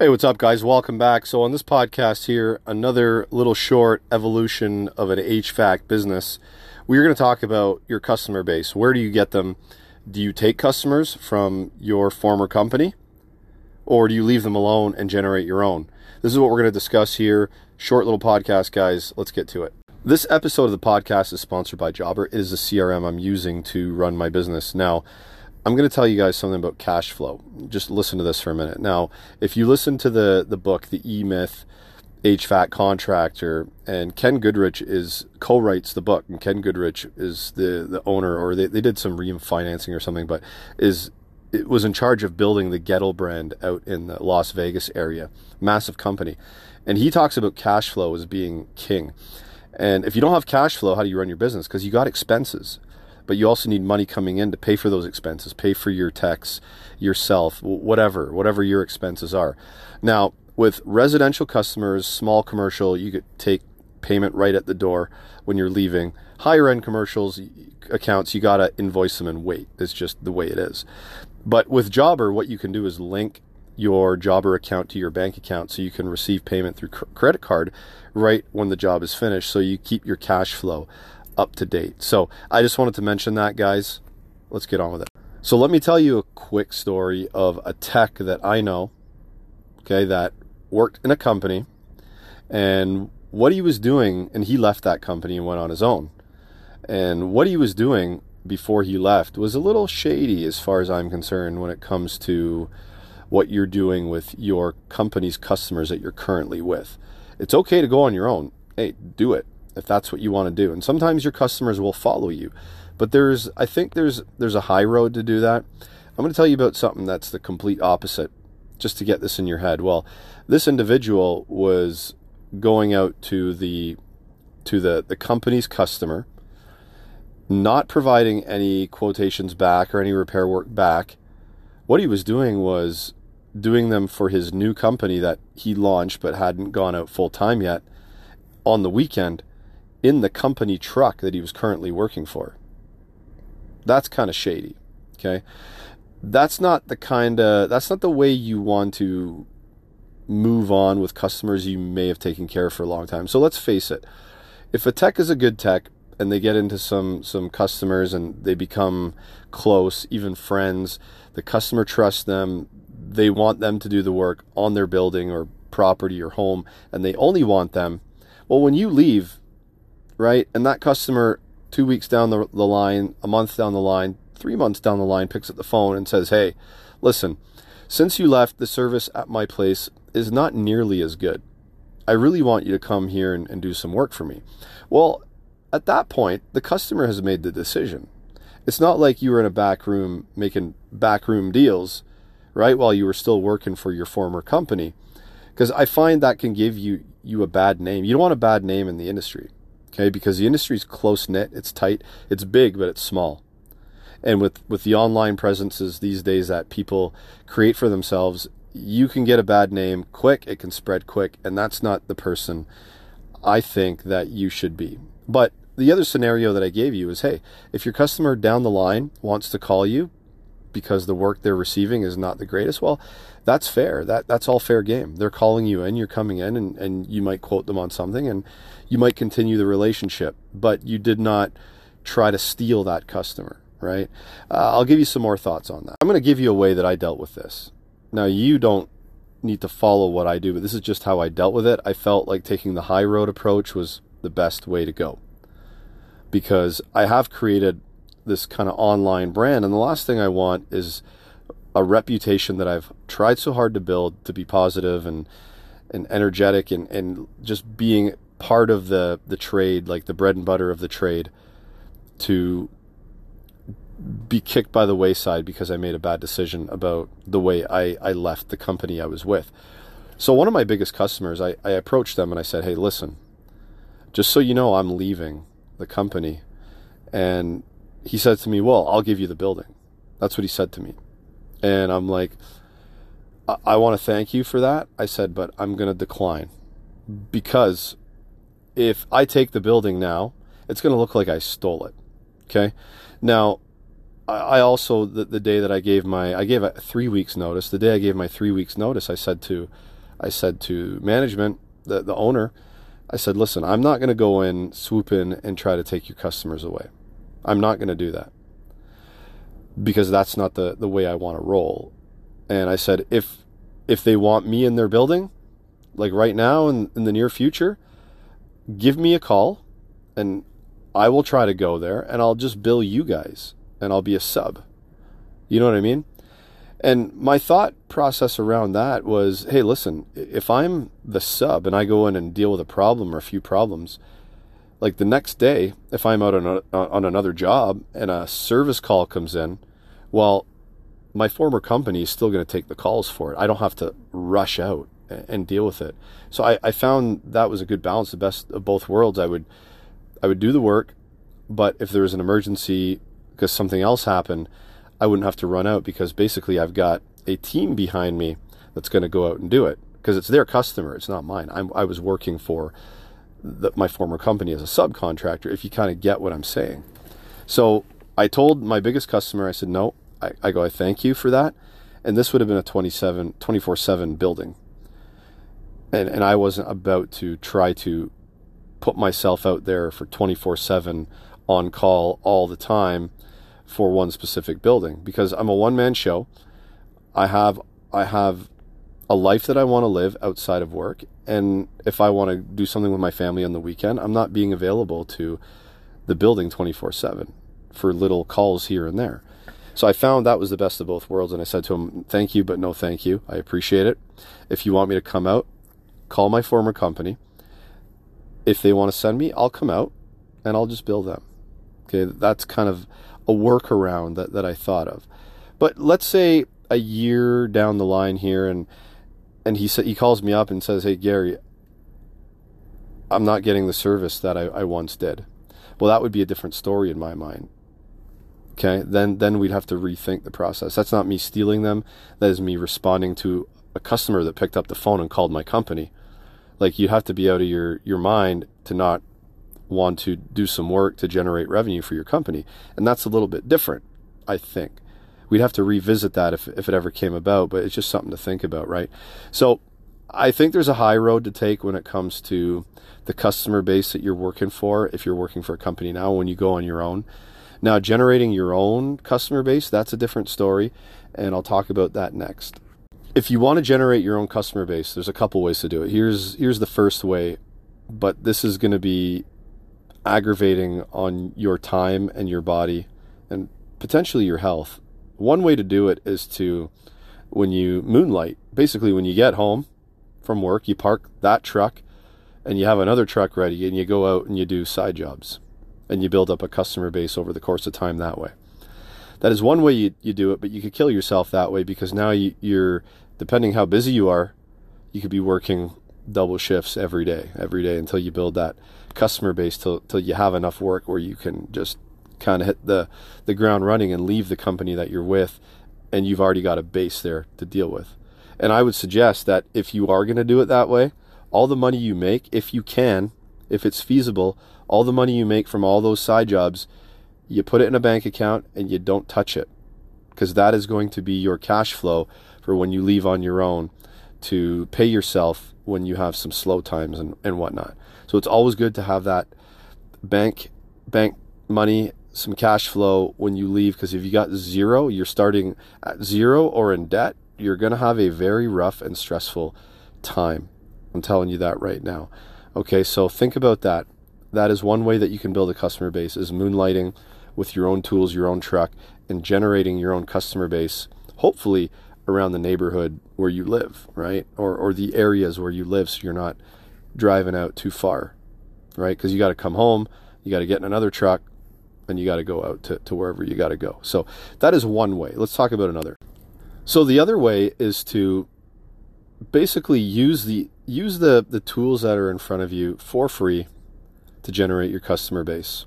Hey, what's up, guys? Welcome back. So, on this podcast here, another little short evolution of an HVAC business. We're going to talk about your customer base. Where do you get them? Do you take customers from your former company or do you leave them alone and generate your own? This is what we're going to discuss here. Short little podcast, guys. Let's get to it. This episode of the podcast is sponsored by Jobber. It is the CRM I'm using to run my business. Now, I'm going to tell you guys something about cash flow. Just listen to this for a minute. Now, if you listen to the the book, The E Myth HVAC Contractor, and Ken Goodrich is co-writes the book, and Ken Goodrich is the the owner, or they, they did some refinancing or something, but is it was in charge of building the Goettl brand out in the Las Vegas area, massive company, and he talks about cash flow as being king. And if you don't have cash flow, how do you run your business? Because you got expenses but you also need money coming in to pay for those expenses, pay for your techs, yourself, whatever, whatever your expenses are. Now, with residential customers, small commercial, you could take payment right at the door when you're leaving. Higher end commercials accounts, you got to invoice them and wait. It's just the way it is. But with Jobber, what you can do is link your Jobber account to your bank account so you can receive payment through credit card right when the job is finished so you keep your cash flow up to date. So I just wanted to mention that, guys. Let's get on with it. So let me tell you a quick story of a tech that I know, okay, that worked in a company and what he was doing, and he left that company and went on his own. And what he was doing before he left was a little shady as far as I'm concerned when it comes to what you're doing with your company's customers that you're currently with. It's okay to go on your own. Hey, do it if that's what you want to do. And sometimes your customers will follow you. But there's I think there's there's a high road to do that. I'm going to tell you about something that's the complete opposite just to get this in your head. Well, this individual was going out to the to the the company's customer not providing any quotations back or any repair work back. What he was doing was doing them for his new company that he launched but hadn't gone out full time yet on the weekend in the company truck that he was currently working for. That's kind of shady. Okay. That's not the kind of, that's not the way you want to move on with customers you may have taken care of for a long time. So let's face it. If a tech is a good tech and they get into some, some customers and they become close, even friends, the customer trusts them, they want them to do the work on their building or property or home, and they only want them. Well, when you leave, right? And that customer, two weeks down the, the line, a month down the line, three months down the line, picks up the phone and says, Hey, listen, since you left, the service at my place is not nearly as good. I really want you to come here and, and do some work for me. Well, at that point, the customer has made the decision. It's not like you were in a back room making backroom deals, right? While you were still working for your former company. Because I find that can give you, you a bad name. You don't want a bad name in the industry okay because the industry is close knit it's tight it's big but it's small. And with with the online presences these days that people create for themselves you can get a bad name quick it can spread quick and that's not the person i think that you should be. But the other scenario that i gave you is hey if your customer down the line wants to call you because the work they're receiving is not the greatest well that's fair. That that's all fair game. They're calling you in you're coming in and, and you might quote them on something and you might continue the relationship but you did not try to steal that customer right? Uh, i'll give you some more thoughts on that. I'm going to give you a way that i dealt with this. Now you don't need to follow what i do but this is just how i dealt with it. I felt like taking the high road approach was the best way to go because i have created this kind of online brand. And the last thing I want is a reputation that I've tried so hard to build to be positive and and energetic and, and just being part of the, the trade, like the bread and butter of the trade, to be kicked by the wayside because I made a bad decision about the way I, I left the company I was with. So one of my biggest customers, I, I approached them and I said, Hey, listen, just so you know, I'm leaving the company and he said to me, Well, I'll give you the building. That's what he said to me. And I'm like, I, I want to thank you for that. I said, But I'm going to decline because if I take the building now, it's going to look like I stole it. Okay. Now, I also the, the day that I gave my I gave a three weeks notice. The day I gave my three weeks notice, I said to I said to management, the the owner, I said, listen, I'm not going to go in, swoop in, and try to take your customers away. I'm not going to do that because that's not the the way I want to roll. And I said, if if they want me in their building, like right now and in, in the near future, give me a call, and I will try to go there, and I'll just bill you guys and I'll be a sub. You know what I mean? And my thought process around that was hey, listen, if I'm the sub and I go in and deal with a problem or a few problems, like the next day, if I'm out on, a, on another job and a service call comes in, well, my former company is still going to take the calls for it. I don't have to rush out and deal with it. So I, I found that was a good balance, the best of both worlds. I would I would do the work, but if there was an emergency because something else happened, I wouldn't have to run out because basically I've got a team behind me that's going to go out and do it because it's their customer, it's not mine. I'm, i was working for the, my former company as a subcontractor, if you kind of get what I'm saying. So I told my biggest customer, I said, no, I, I go, I thank you for that. And this would have been a 27, 24 7 building. And, and I wasn't about to try to put myself out there for 24 7 on call all the time for one specific building because I'm a one man show. I have I have a life that I want to live outside of work and if I want to do something with my family on the weekend, I'm not being available to the building 24/7 for little calls here and there. So I found that was the best of both worlds and I said to him, "Thank you, but no thank you. I appreciate it. If you want me to come out, call my former company. If they want to send me, I'll come out and I'll just bill them." Okay, that's kind of a workaround that, that I thought of. But let's say a year down the line here and and he said he calls me up and says, Hey Gary, I'm not getting the service that I, I once did. Well, that would be a different story in my mind. Okay, then then we'd have to rethink the process. That's not me stealing them. That is me responding to a customer that picked up the phone and called my company. Like you have to be out of your your mind to not want to do some work to generate revenue for your company. And that's a little bit different, I think. We'd have to revisit that if, if it ever came about, but it's just something to think about, right? So I think there's a high road to take when it comes to the customer base that you're working for, if you're working for a company now, when you go on your own. Now, generating your own customer base, that's a different story, and I'll talk about that next. If you want to generate your own customer base, there's a couple ways to do it. Here's here's the first way, but this is going to be aggravating on your time and your body and potentially your health. One way to do it is to, when you moonlight, basically when you get home from work, you park that truck and you have another truck ready and you go out and you do side jobs and you build up a customer base over the course of time that way. That is one way you, you do it, but you could kill yourself that way because now you, you're, depending how busy you are, you could be working double shifts every day, every day until you build that customer base till till you have enough work where you can just kind of hit the the ground running and leave the company that you're with and you've already got a base there to deal with. And I would suggest that if you are going to do it that way, all the money you make, if you can, if it's feasible, all the money you make from all those side jobs, you put it in a bank account and you don't touch it. Because that is going to be your cash flow for when you leave on your own to pay yourself when you have some slow times and, and whatnot. So it's always good to have that bank bank money, some cash flow when you leave because if you got zero, you're starting at zero or in debt, you're going to have a very rough and stressful time. I'm telling you that right now. Okay, so think about that. That is one way that you can build a customer base is moonlighting with your own tools, your own truck, and generating your own customer base. Hopefully around the neighborhood where you live, right? Or, or the areas where you live so you're not driving out too far, right? Because you got to come home, you got to get in another truck, and you got to go out to, to wherever you got to go. So that is one way. Let's talk about another. So the other way is to basically use the use the the tools that are in front of you for free to generate your customer base.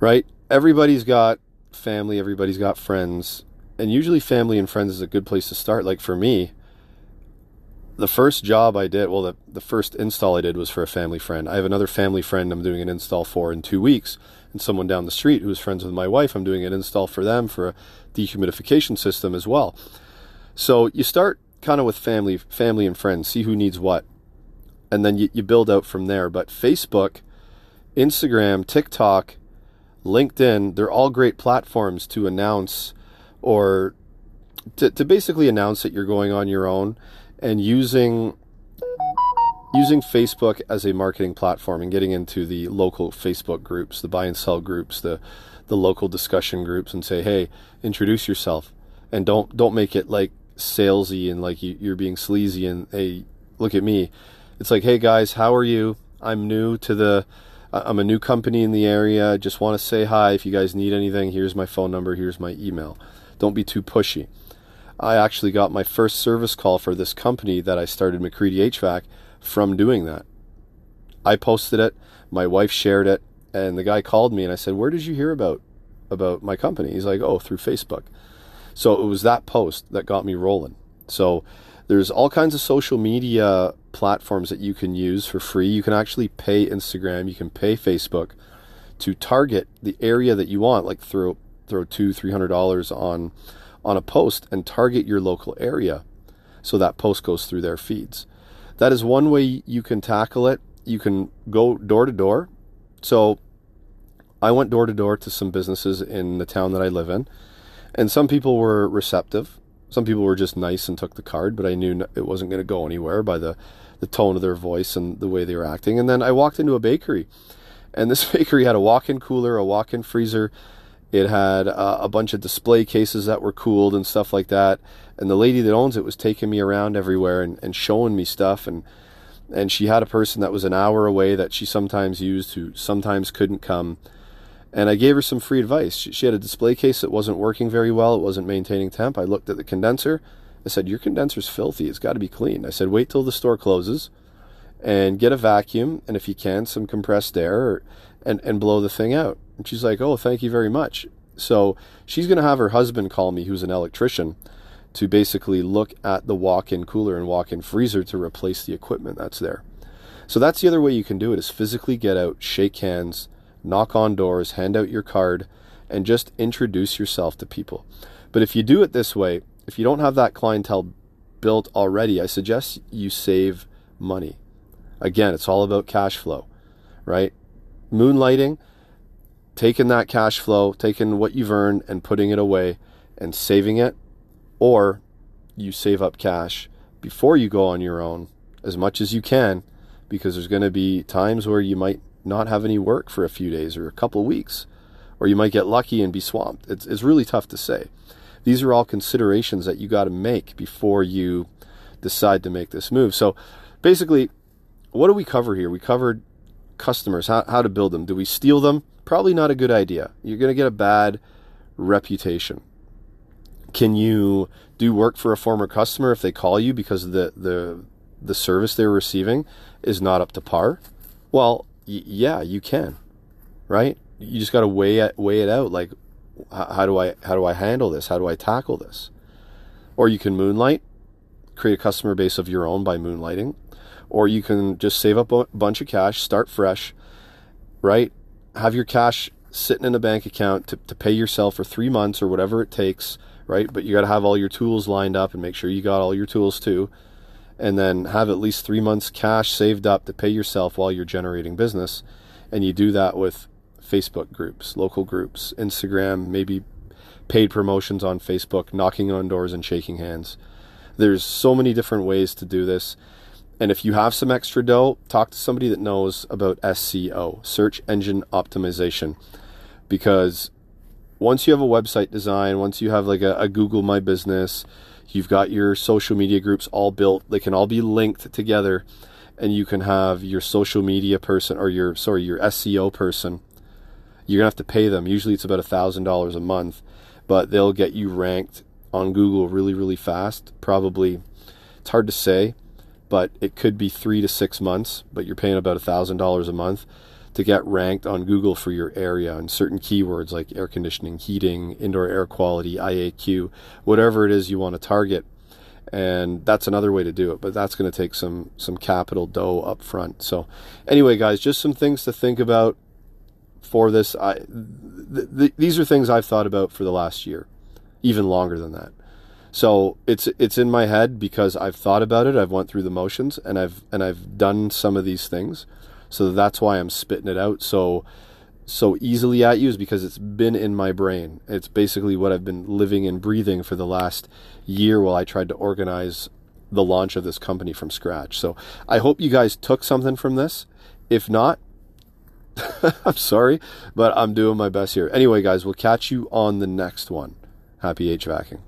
Right? Everybody's got family, everybody's got friends, and usually family and friends is a good place to start. Like for me, the first job I did, well, the, the first install I did was for a family friend. I have another family friend I'm doing an install for in two weeks, and someone down the street who is friends with my wife, I'm doing an install for them for a dehumidification system as well. So you start kind of with family, family and friends, see who needs what, and then you, you build out from there. But Facebook, Instagram, TikTok, LinkedIn, they're all great platforms to announce or to, to basically announce that you're going on your own and using using Facebook as a marketing platform and getting into the local Facebook groups, the buy and sell groups, the the local discussion groups, and say, hey, introduce yourself, and don't don't make it like salesy and like you, are being sleazy and hey, look at me. It's like, hey guys, how are you? I'm new to the. I'm a new company in the area. Just want to say hi. If you guys need anything, here's my phone number. Here's my email. Don't be too pushy. I actually got my first service call for this company that I started McCreadie HVAC from doing that. I posted it, my wife shared it, and the guy called me and I said, "Where did you hear about about my company?" He's like, "Oh, through Facebook." So it was that post that got me rolling. So there's all kinds of social media platforms that you can use for free. You can actually pay Instagram, you can pay Facebook to target the area that you want, like throw throw two, three hundred dollars on on a post and target your local area so that post goes through their feeds. That is one way you can tackle it. You can go door to door. So I went door to door to some businesses in the town that I live in, and some people were receptive. Some people were just nice and took the card, but I knew it wasn't going to go anywhere by the, the tone of their voice and the way they were acting. And then I walked into a bakery, and this bakery had a walk in cooler, a walk in freezer, it had uh, a bunch of display cases that were cooled and stuff like that. And the lady that owns it was taking me around everywhere and, and showing me stuff. And and she had a person that was an hour away that she sometimes used who sometimes couldn't come. And I gave her some free advice. She, she had a display case that wasn't working very well. It wasn't maintaining temp. I looked at the condenser. I said, "Your condenser's filthy. It's got to be cleaned." I said, "Wait till the store closes." and get a vacuum and if you can some compressed air and and blow the thing out and she's like, Oh, thank you very much. So she's going to have her husband call me, who's an electrician, to basically look at the walk in cooler and walk in freezer to replace the equipment that's there. So that's the other way you can do it is physically get out, shake hands, knock on doors, hand out your card, and just introduce yourself to people. But if you do it this way, if you don't have that clientele built already, I suggest you save money. Again, it's all about cash flow, right? Moonlighting, taking that cash flow, taking what you've earned and putting it away and saving it, or you save up cash before you go on your own as much as you can because there's going to be times where you might not have any work for a few days or a couple weeks or you might get lucky and be swamped. It's, it's really tough to say. These are all considerations that you got to make before you decide to make this move. So basically, what do we cover here? We covered customers, how, how to build them. Do we steal them? Probably not a good idea. You're going to get a bad reputation. Can you do work for a former customer if they call you because the the the service they're receiving is not up to par? Well, yeah, you can. Right? You just got to weigh it weigh it out like how do I how do I handle this? How do I tackle this? Or you can moonlight, create a customer base of your own by moonlighting, or you can just save up a bunch of cash, start fresh, right? have your cash sitting in a bank account to, to pay yourself for three months or whatever it takes, right? But you got to have all your tools lined up and make sure you got all your tools too. And then have at least three months cash saved up to pay yourself while you're generating business. And you do that with Facebook groups, local groups, Instagram, maybe paid promotions on Facebook, knocking on doors and shaking hands. There's so many different ways to do this. And if you have some extra dough, talk to somebody that knows about SEO, search engine optimization. Because once you have a website design, once you have like a, a, Google My Business, you've got your social media groups all built, they can all be linked together and you can have your social media person or your sorry, your SEO person. You're gonna have to pay them. Usually it's about a thousand dollars a month, but they'll get you ranked on Google really, really fast. Probably it's hard to say but it could be three to six months, but you're paying about a thousand dollars a month to get ranked on Google for your area and certain keywords like air conditioning, heating, indoor air quality, IAQ, whatever it is you want to target. and that's another way to do it but that's going to take some some capital dough up front. So anyway guys just some things to think about for this. I th- th- these are things i've thought about for the last year even longer than that. So it's it's in my head because i've thought about it i've went through the motions and i've and i've done some of these things so that's why i'm spitting it out so so easily at you is because it's been in my brain. It's basically what I've been living and breathing for the last year while I tried to organize the launch of this company from scratch. So I hope you guys took something from this. If not, I'm sorry, but I'm doing my best here. Anyway, guys, we'll catch you on the next one. Happy HVACing.